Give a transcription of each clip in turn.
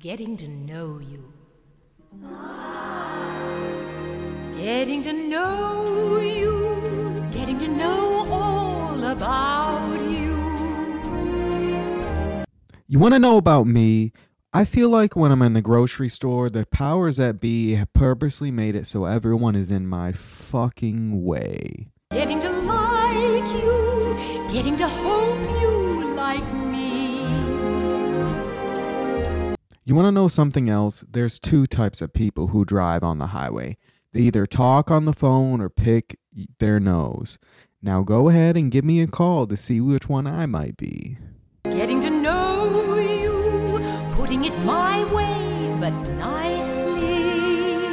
Getting to know you. Getting to know you. Getting to know all about you. You want to know about me? I feel like when I'm in the grocery store, the powers that be have purposely made it so everyone is in my fucking way. Getting to like you. Getting to hope You want to know something else? There's two types of people who drive on the highway. They either talk on the phone or pick their nose. Now go ahead and give me a call to see which one I might be. Getting to know you. Putting it my way, but nicely.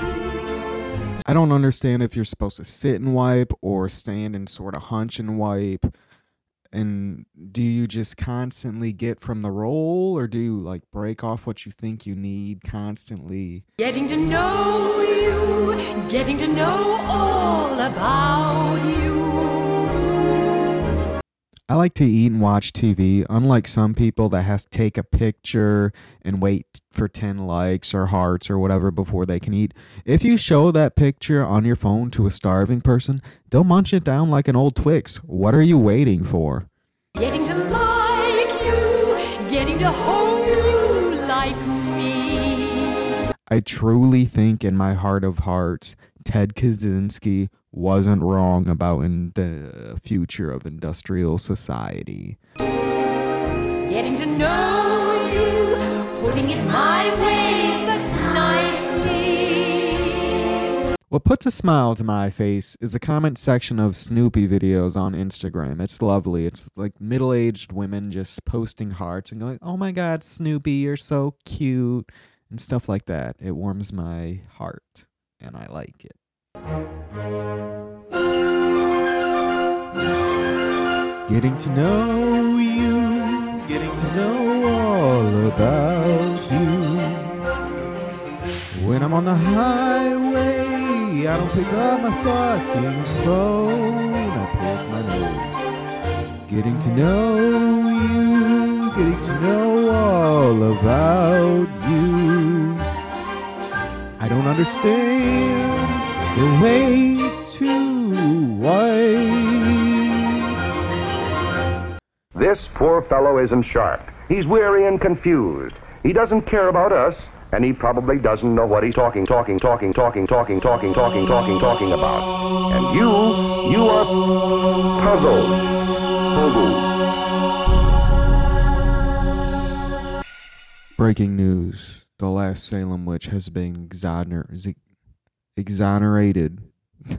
I don't understand if you're supposed to sit and wipe or stand and sort of hunch and wipe. And do you just constantly get from the roll or do you like break off what you think you need constantly? Getting to know you, getting to know all about you. I like to eat and watch TV, unlike some people that has to take a picture and wait for 10 likes or hearts or whatever before they can eat. If you show that picture on your phone to a starving person, they'll munch it down like an old Twix. What are you waiting for? Getting to like you, getting to hope you like me. I truly think in my heart of hearts, Ted Kaczynski wasn't wrong about in the future of industrial society. Getting to know you, putting it my way, What puts a smile to my face is the comment section of Snoopy videos on Instagram. It's lovely. It's like middle aged women just posting hearts and going, Oh my god, Snoopy, you're so cute, and stuff like that. It warms my heart, and I like it. Getting to know you, getting to know all about you. When I'm on the highway, I don't pick up my fucking phone. I pick my nose. Getting to know you, getting to know all about you. I don't understand the way to why. This poor fellow isn't sharp. He's weary and confused. He doesn't care about us, and he probably doesn't know what he's talking, talking, talking, talking, talking, talking, talking, talking, talking about. And you, you are puzzled. Puzzled. Breaking news. The last Salem witch has been exoner- exonerated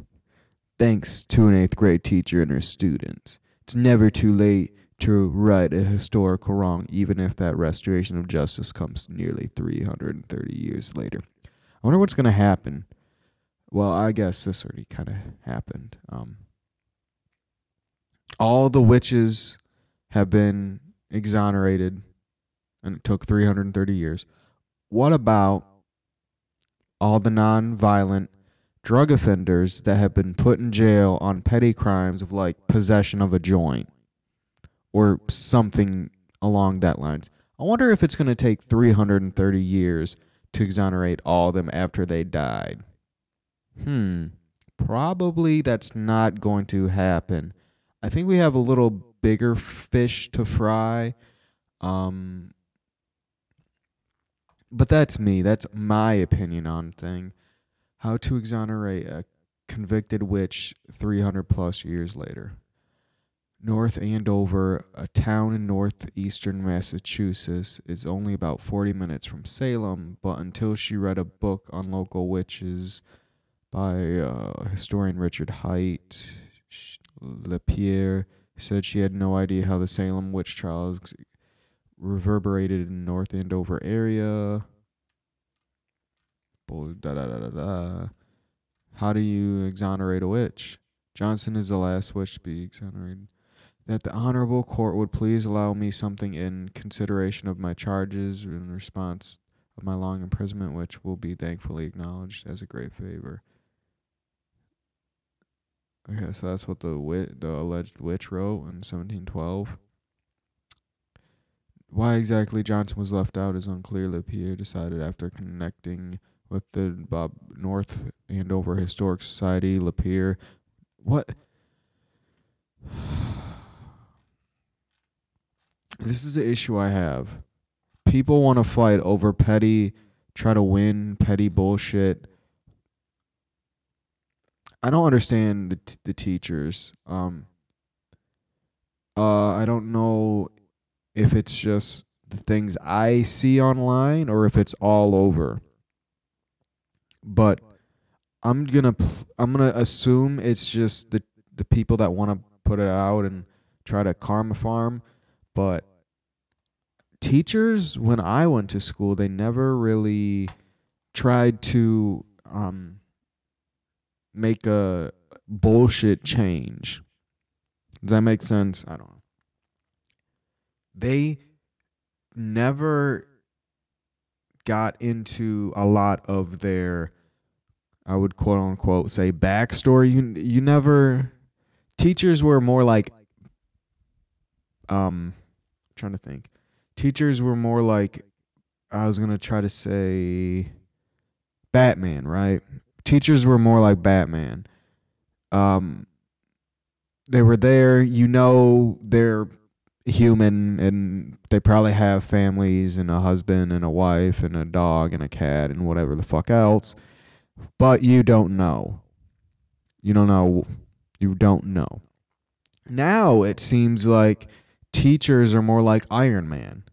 thanks to an eighth grade teacher and her students. It's never too late to right a historical wrong, even if that restoration of justice comes nearly 330 years later. I wonder what's going to happen. Well, I guess this already kind of happened. Um, all the witches have been exonerated, and it took 330 years. What about all the non-violent drug offenders that have been put in jail on petty crimes of like possession of a joint or something along that lines. I wonder if it's going to take 330 years to exonerate all of them after they died. Hmm. Probably that's not going to happen. I think we have a little bigger fish to fry. Um but that's me. That's my opinion on thing. How to exonerate a convicted witch 300 plus years later. North Andover, a town in northeastern Massachusetts, is only about 40 minutes from Salem, but until she read a book on local witches by uh, historian Richard sh- Lapierre said she had no idea how the Salem witch trials reverberated in North Andover area. Da, da, da, da, da. How do you exonerate a witch? Johnson is the last witch to be exonerated. That the honorable court would please allow me something in consideration of my charges in response of my long imprisonment, which will be thankfully acknowledged as a great favor. Okay, so that's what the wit, the alleged witch wrote in 1712. why exactly Johnson was left out is unclear. Lapierre decided after connecting with the Bob North Andover Historic Society, Lapierre. What? This is the issue I have. People want to fight over petty, try to win petty bullshit. I don't understand the t- the teachers. Um. Uh, I don't know if it's just the things I see online or if it's all over. But I'm gonna pl- I'm gonna assume it's just the the people that want to put it out and try to karma farm. But teachers, when I went to school, they never really tried to um make a bullshit change. Does that make sense? I don't know. They never got into a lot of their I would quote unquote say backstory. You you never teachers were more like um trying to think. Teachers were more like I was gonna try to say Batman, right? Teachers were more like Batman. Um they were there, you know they're human and they probably have families and a husband and a wife and a dog and a cat and whatever the fuck else but you don't know you don't know you don't know now it seems like teachers are more like iron man.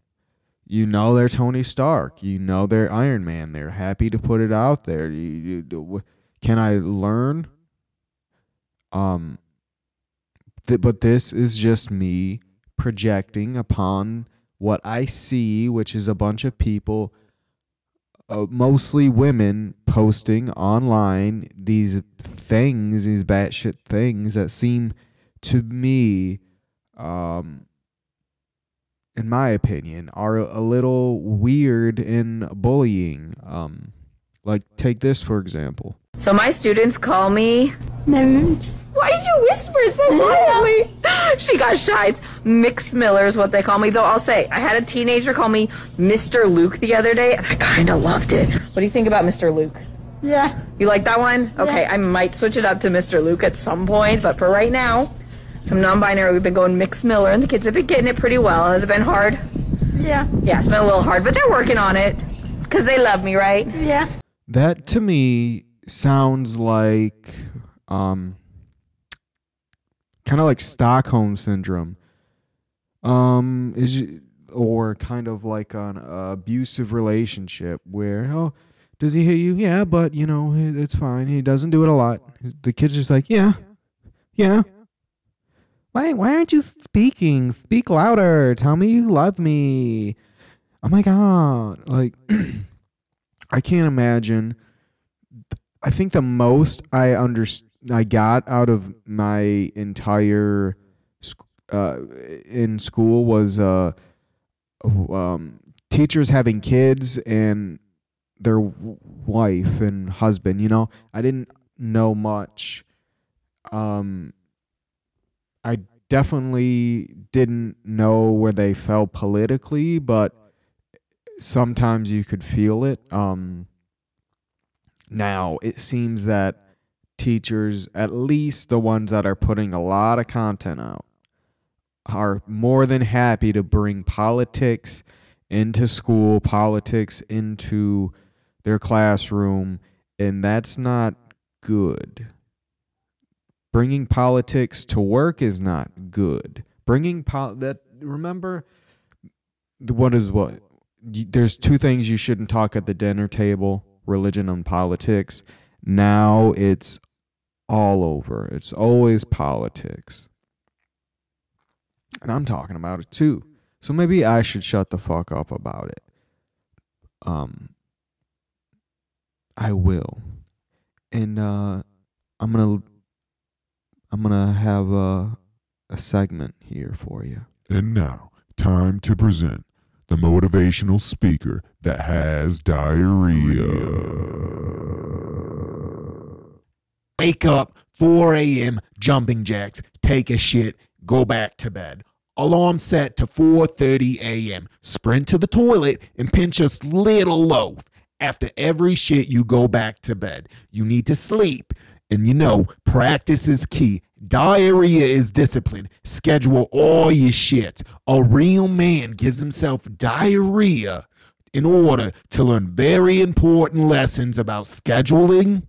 You know they're tony stark. You know they're iron man. They're happy to put it out there. You, you, can i learn? Um th- but this is just me projecting upon what I see, which is a bunch of people, uh, mostly women, posting online these things, these batshit things that seem to me, um, in my opinion, are a little weird in bullying. Um, like, take this for example. So my students call me. Why did you whisper it so quietly? she got shy. It's Mix Miller is what they call me. Though I'll say, I had a teenager call me Mr. Luke the other day, and I kind of loved it. What do you think about Mr. Luke? Yeah. You like that one? Okay, Yeah. I might switch it up to Mr. Luke at some point, but for right now, some non-binary. We've been going mixed Miller, and the kids have been getting it pretty well. Has it been hard? Yeah. Yeah, it's been a little hard, but they're working on it because they love me, right? Yeah. That to me sounds like um kind of like Stockholm syndrome. Um is y- or kind of like an abusive relationship where oh does he hit you? Yeah, but you know, it's fine. He doesn't do it a lot. The kid's just like, "Yeah. Yeah. Why why aren't you speaking? Speak louder. Tell me you love me." Oh my god. Like I can't imagine. I think the most I under I got out of my entire uh, in school was uh, um, teachers having kids and their wife and husband. You know, I didn't know much. Um, I definitely didn't know where they fell politically, but sometimes you could feel it. Um, now it seems that teachers, at least the ones that are putting a lot of content out, are more than happy to bring politics into school, politics into their classroom, and that's not good. Bringing politics to work is not good. Bringing pol- that remember what is what? There's two things you shouldn't talk at the dinner table religion and politics. Now it's all over. It's always politics. And i'm talking about it too. So maybe i should shut the fuck up about it. Um i will. And uh i'm gonna i'm gonna have a a segment here for you And now, time to present the motivational speaker that has diarrhea. Wake up, 4 a.m., jumping jacks, take a shit, go back to bed. Alarm set to 4:30 a.m. Sprint to the toilet and pinch a little loaf. After every shit, you go back to bed. You need to sleep. And you know, practice is key. Diarrhea is discipline. Schedule all your shit. A real man gives himself diarrhea in order to learn very important lessons about scheduling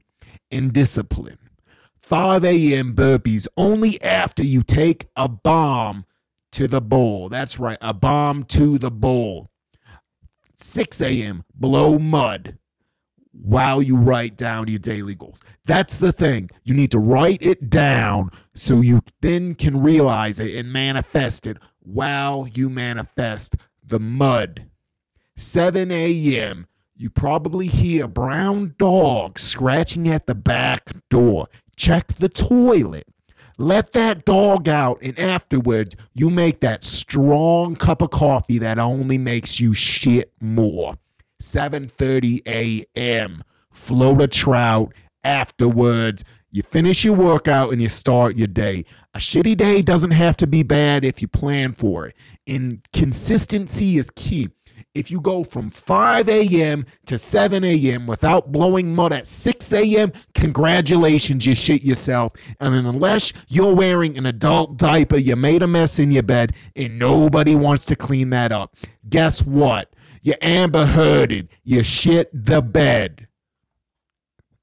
and discipline. 5 a.m. burpees only after you take a bomb to the bowl. That's right, a bomb to the bowl. 6 a.m. blow mud while you write down your daily goals. That's the thing. You need to write it down so you then can realize it and manifest it while you manifest the mud. 7 a.m. You probably hear a brown dog scratching at the back door. Check the toilet. Let that dog out, and afterwards, you make that strong cup of coffee that only makes you shit more. 7:30 a.m. Float a trout. Afterwards, you finish your workout and you start your day. A shitty day doesn't have to be bad if you plan for it. And consistency is key. If you go from 5 a.m. to 7 a.m. without blowing mud at 6 a.m., congratulations, you shit yourself. And unless you're wearing an adult diaper, you made a mess in your bed and nobody wants to clean that up. Guess what? You amber herded. You shit the bed.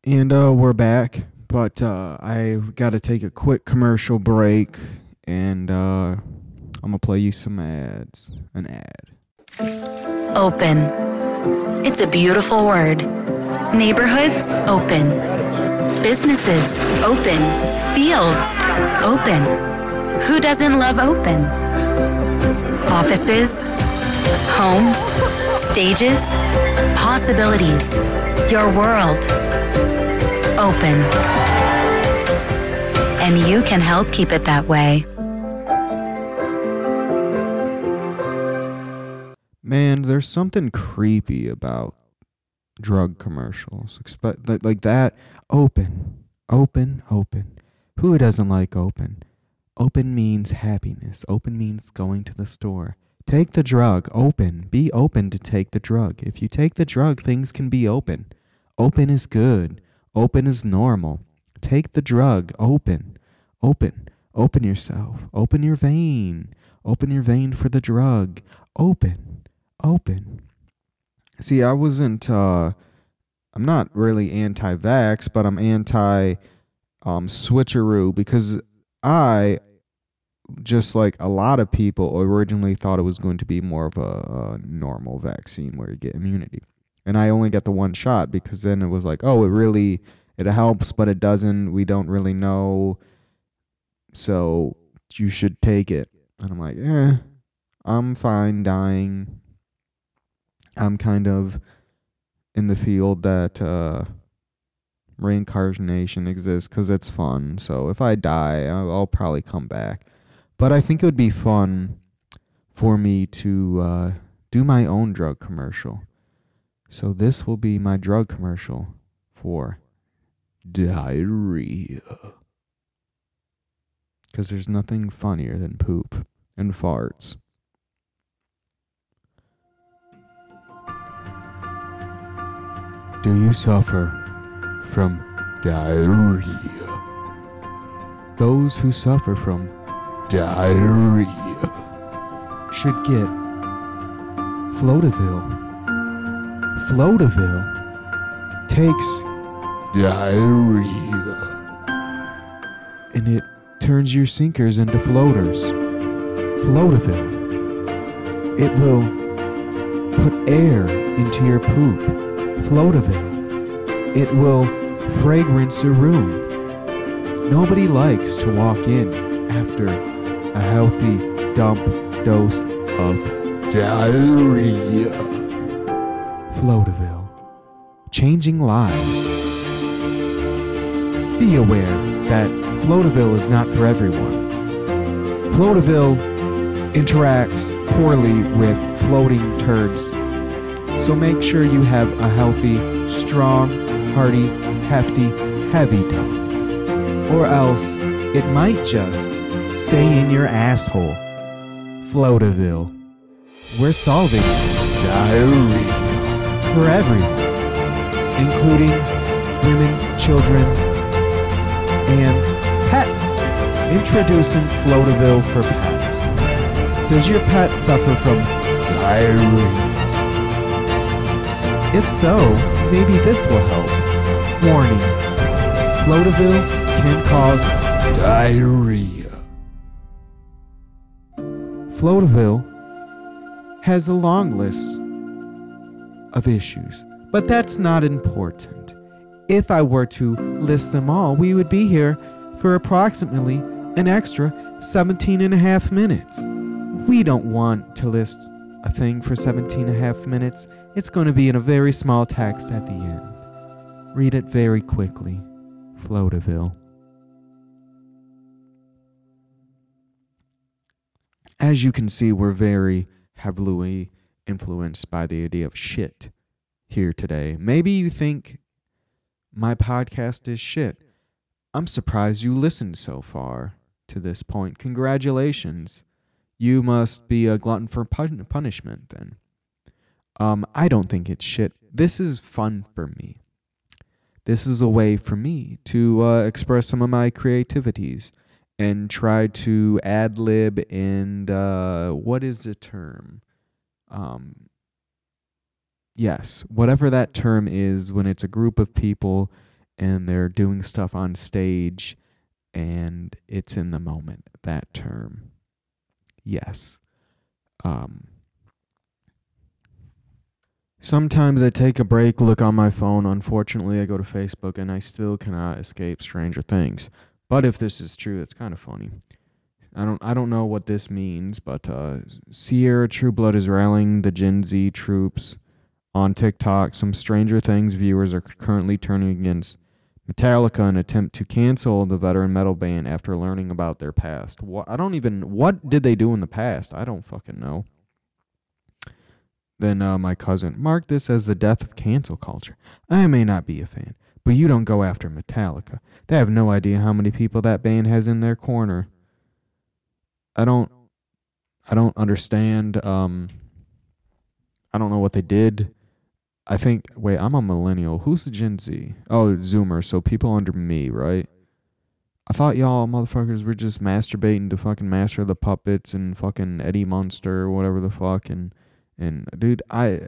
And uh, we're back, but uh, I got to take a quick commercial break, and uh, I'm gonna play you some ads. An ad. Open. It's a beautiful word. Neighborhoods, open. Businesses, open. Fields, open. Who doesn't love open? Offices, homes, stages, possibilities. Your world, open. And you can help keep it that way. Man, there's something creepy about drug commercials. Expect like, like that. Open, open, open. Who doesn't like open? Open means happiness. Open means going to the store. Take the drug. Open. Be open to take the drug. If you take the drug, things can be open. Open is good. Open is normal. Take the drug. Open. Open. Open yourself. Open your vein. Open your vein for the drug. Open. Open. See, I wasn't uh I'm not really anti-vax, but I'm anti um switcheroo because I just like a lot of people originally thought it was going to be more of a, a normal vaccine where you get immunity. And I only got the one shot because then it was like, oh, it really it helps, but it doesn't. We don't really know. So you should take it. And I'm like, eh, I'm fine dying. I'm kind of in the field that uh, reincarnation exists because it's fun. So if I die, I'll, I'll probably come back. But I think it would be fun for me to uh, do my own drug commercial. So this will be my drug commercial for diarrhea. Because there's nothing funnier than poop and farts. Do you suffer from diarrhea? Those who suffer from diarrhea should get Floataville. Floataville takes diarrhea and it turns your sinkers into floaters. Floataville. It will put air into your poop. Floataville. It will fragrance a room. Nobody likes to walk in after a healthy dump dose of diarrhea. Floataville. Changing lives. Be aware that Floataville is not for everyone. Floataville interacts poorly with floating turds. So make sure you have a healthy, strong, hearty, hefty, heavy dump. Or else it might just stay in your asshole. Floataville. We're solving diarrhea for everyone, including women, children, and pets. Introducing Floataville for pets. Does your pet suffer from diarrhea? If so, maybe this will help. Warning Floataville can cause diarrhea. Floataville has a long list of issues, but that's not important. If I were to list them all, we would be here for approximately an extra 17 and a half minutes. We don't want to list a thing for 17 and a half minutes. It's going to be in a very small text at the end. Read it very quickly. Floataville. As you can see, we're very heavily influenced by the idea of shit here today. Maybe you think my podcast is shit. I'm surprised you listened so far to this point. Congratulations. You must be a glutton for pun- punishment then. Um, I don't think it's shit. This is fun for me. This is a way for me to uh, express some of my creativities and try to ad lib and uh, what is the term? Um, yes, whatever that term is when it's a group of people and they're doing stuff on stage and it's in the moment. That term. Yes. Um, sometimes I take a break, look on my phone. Unfortunately, I go to Facebook and I still cannot escape Stranger Things. But if this is true, it's kind of funny. I don't I don't know what this means, but uh, Sierra Trueblood is rallying the Gen Z troops on TikTok. Some Stranger Things viewers are currently turning against Metallica in attempt to cancel the veteran metal band after learning about their past. What I don't even what did they do in the past? I don't fucking know. Then uh, my cousin mark this as the death of cancel culture. I may not be a fan, but you don't go after Metallica. They have no idea how many people that band has in their corner. I don't I don't understand um I don't know what they did. I think wait, I'm a millennial. Who's the Gen Z? Oh, Zoomer, so people under me, right? I thought y'all motherfuckers were just masturbating to fucking Master of the Puppets and fucking Eddie Munson or whatever the fuck and and dude, I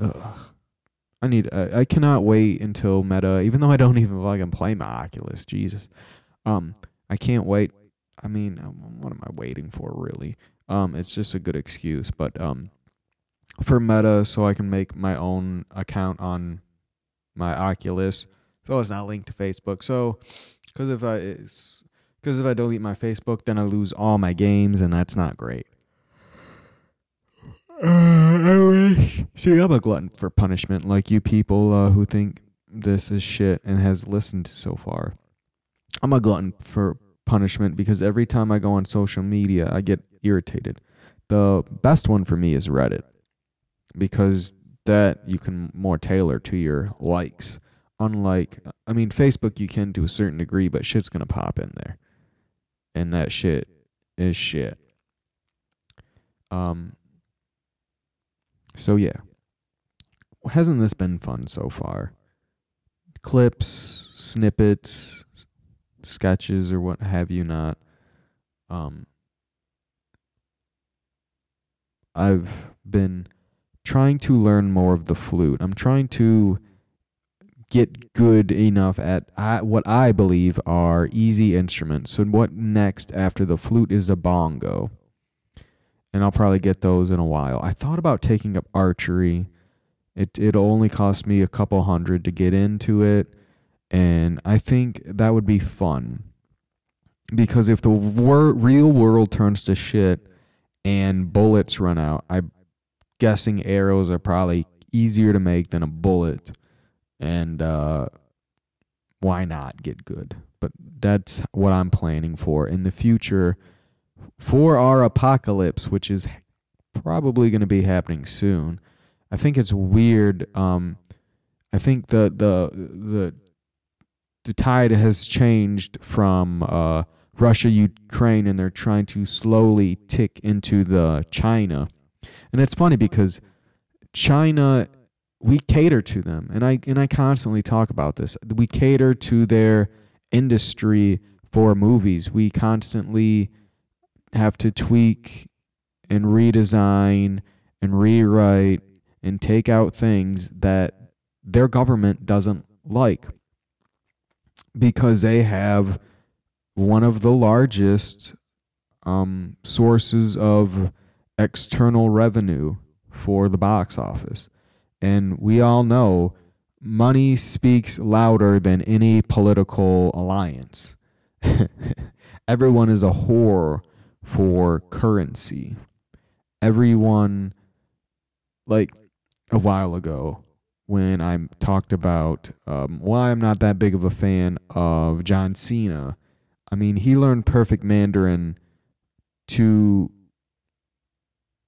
ugh. I need I, I cannot wait until Meta even though I don't even fucking play my Oculus, Jesus. Um I can't wait I mean, um, what am I waiting for really? Um, it's just a good excuse, but um, for Meta, so I can make my own account on my Oculus, so it's not linked to Facebook. So, because if I because if I delete my Facebook, then I lose all my games, and that's not great. Uh. See, I'm a glutton for punishment, like you people uh, who think this is shit and has listened so far. I'm a glutton for punishment because every time I go on social media, I get irritated. The best one for me is Reddit because that you can more tailor to your likes. Unlike, I mean, Facebook you can to a certain degree, but shit's gonna pop in there, and that shit is shit. Um. So yeah, hasn't this been fun so far? Clips, snippets, sketches or what have you not. Um, I've been trying to learn more of the flute. I'm trying to get good enough at what I believe are easy instruments. So what next after the flute is a bongo. And I'll probably get those in a while. I thought about taking up archery. It it'll only cost me a couple hundred to get into it and I think that would be fun because if the wor- real world turns to shit and bullets run out, I'm guessing arrows are probably easier to make than a bullet, and uh, why not get good? But that's what I'm planning for in the future for our apocalypse, which is probably going to be happening soon. I think it's weird. Um, I think the the the the tide has changed from uh, Russia, Ukraine, and they're trying to slowly tick into the China. And it's funny because China, we cater to them, and I and I constantly talk about this. We cater to their industry for movies. We constantly have to tweak and redesign and rewrite and take out things that their government doesn't like because they have one of the largest um, sources of external revenue for the box office. And we all know money speaks louder than any political alliance. Everyone is a whore for currency. Everyone, like a while ago, when I talked about um, why I'm not that big of a fan of John Cena. I mean, he learned perfect Mandarin to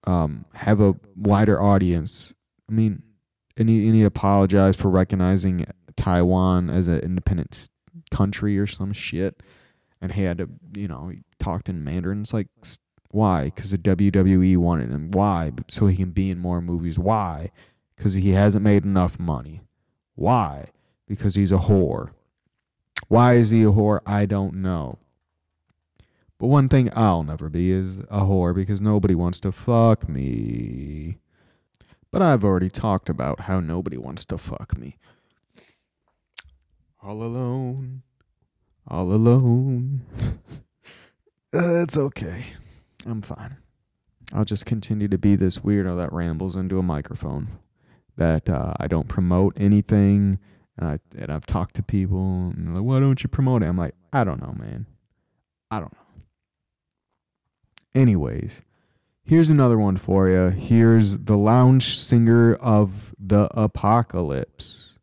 um, have a wider audience. I mean, and he, and he apologized for recognizing Taiwan as an independent country or some shit. And he had to, you know, he talked in Mandarin. It's like, why? Because the WWE wanted him. Why? So he can be in more movies. Why? Because he hasn't made enough money. Why? Because he's a whore. Why is he a whore? I don't know. But one thing I'll never be is a whore because nobody wants to fuck me. But I've already talked about how nobody wants to fuck me. All alone. All alone. uh, it's okay. I'm fine. I'll just continue to be this weirdo that rambles into a microphone. That uh, I don't promote anything. And, I, and I've talked to people and they're like, why don't you promote it? I'm like, I don't know, man. I don't know. Anyways, here's another one for you. Here's the lounge singer of the apocalypse.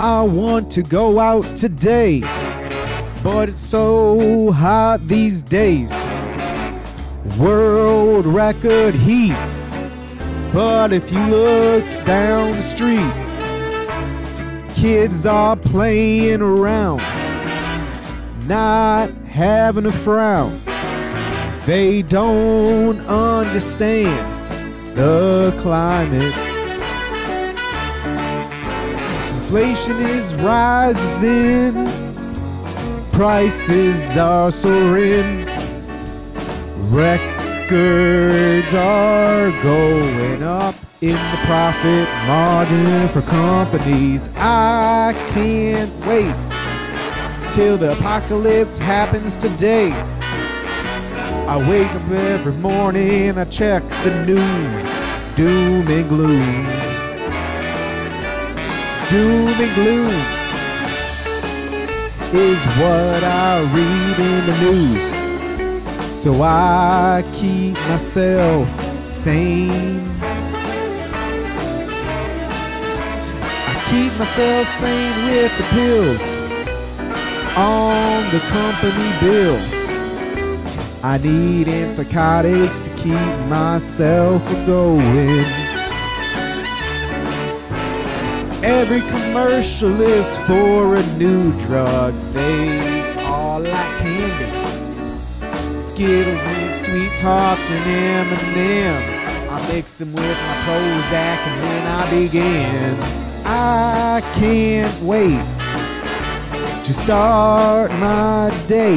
I want to go out today, but it's so hot these days. World record heat. But if you look down the street, kids are playing around, not having a frown. They don't understand the climate. Inflation is rising, prices are soaring, records are going up in the profit margin for companies. I can't wait till the apocalypse happens today. I wake up every morning, I check the news, doom and gloom. Doom and gloom is what I read in the news. So I keep myself sane. I keep myself sane with the pills on the company bill. I need antipsychotics to keep myself going. Every commercial is for a new drug. They all like candy. Skittles and sweet tarts and M&Ms. I mix them with my Prozac and then I begin. I can't wait to start my day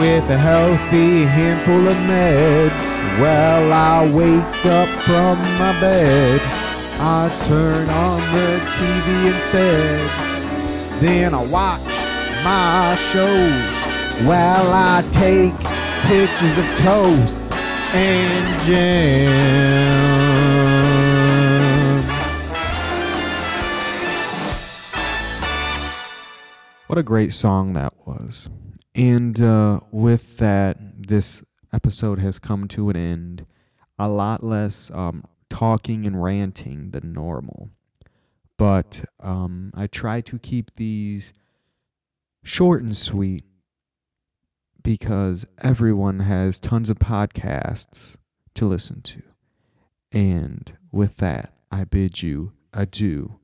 with a healthy handful of meds. Well, I wake up from my bed. I turn on the TV instead. Then I watch my shows while I take pictures of toast and jam. What a great song that was. And uh, with that, this episode has come to an end. A lot less um, talking and ranting than normal. But um, I try to keep these short and sweet because everyone has tons of podcasts to listen to. And with that, I bid you adieu.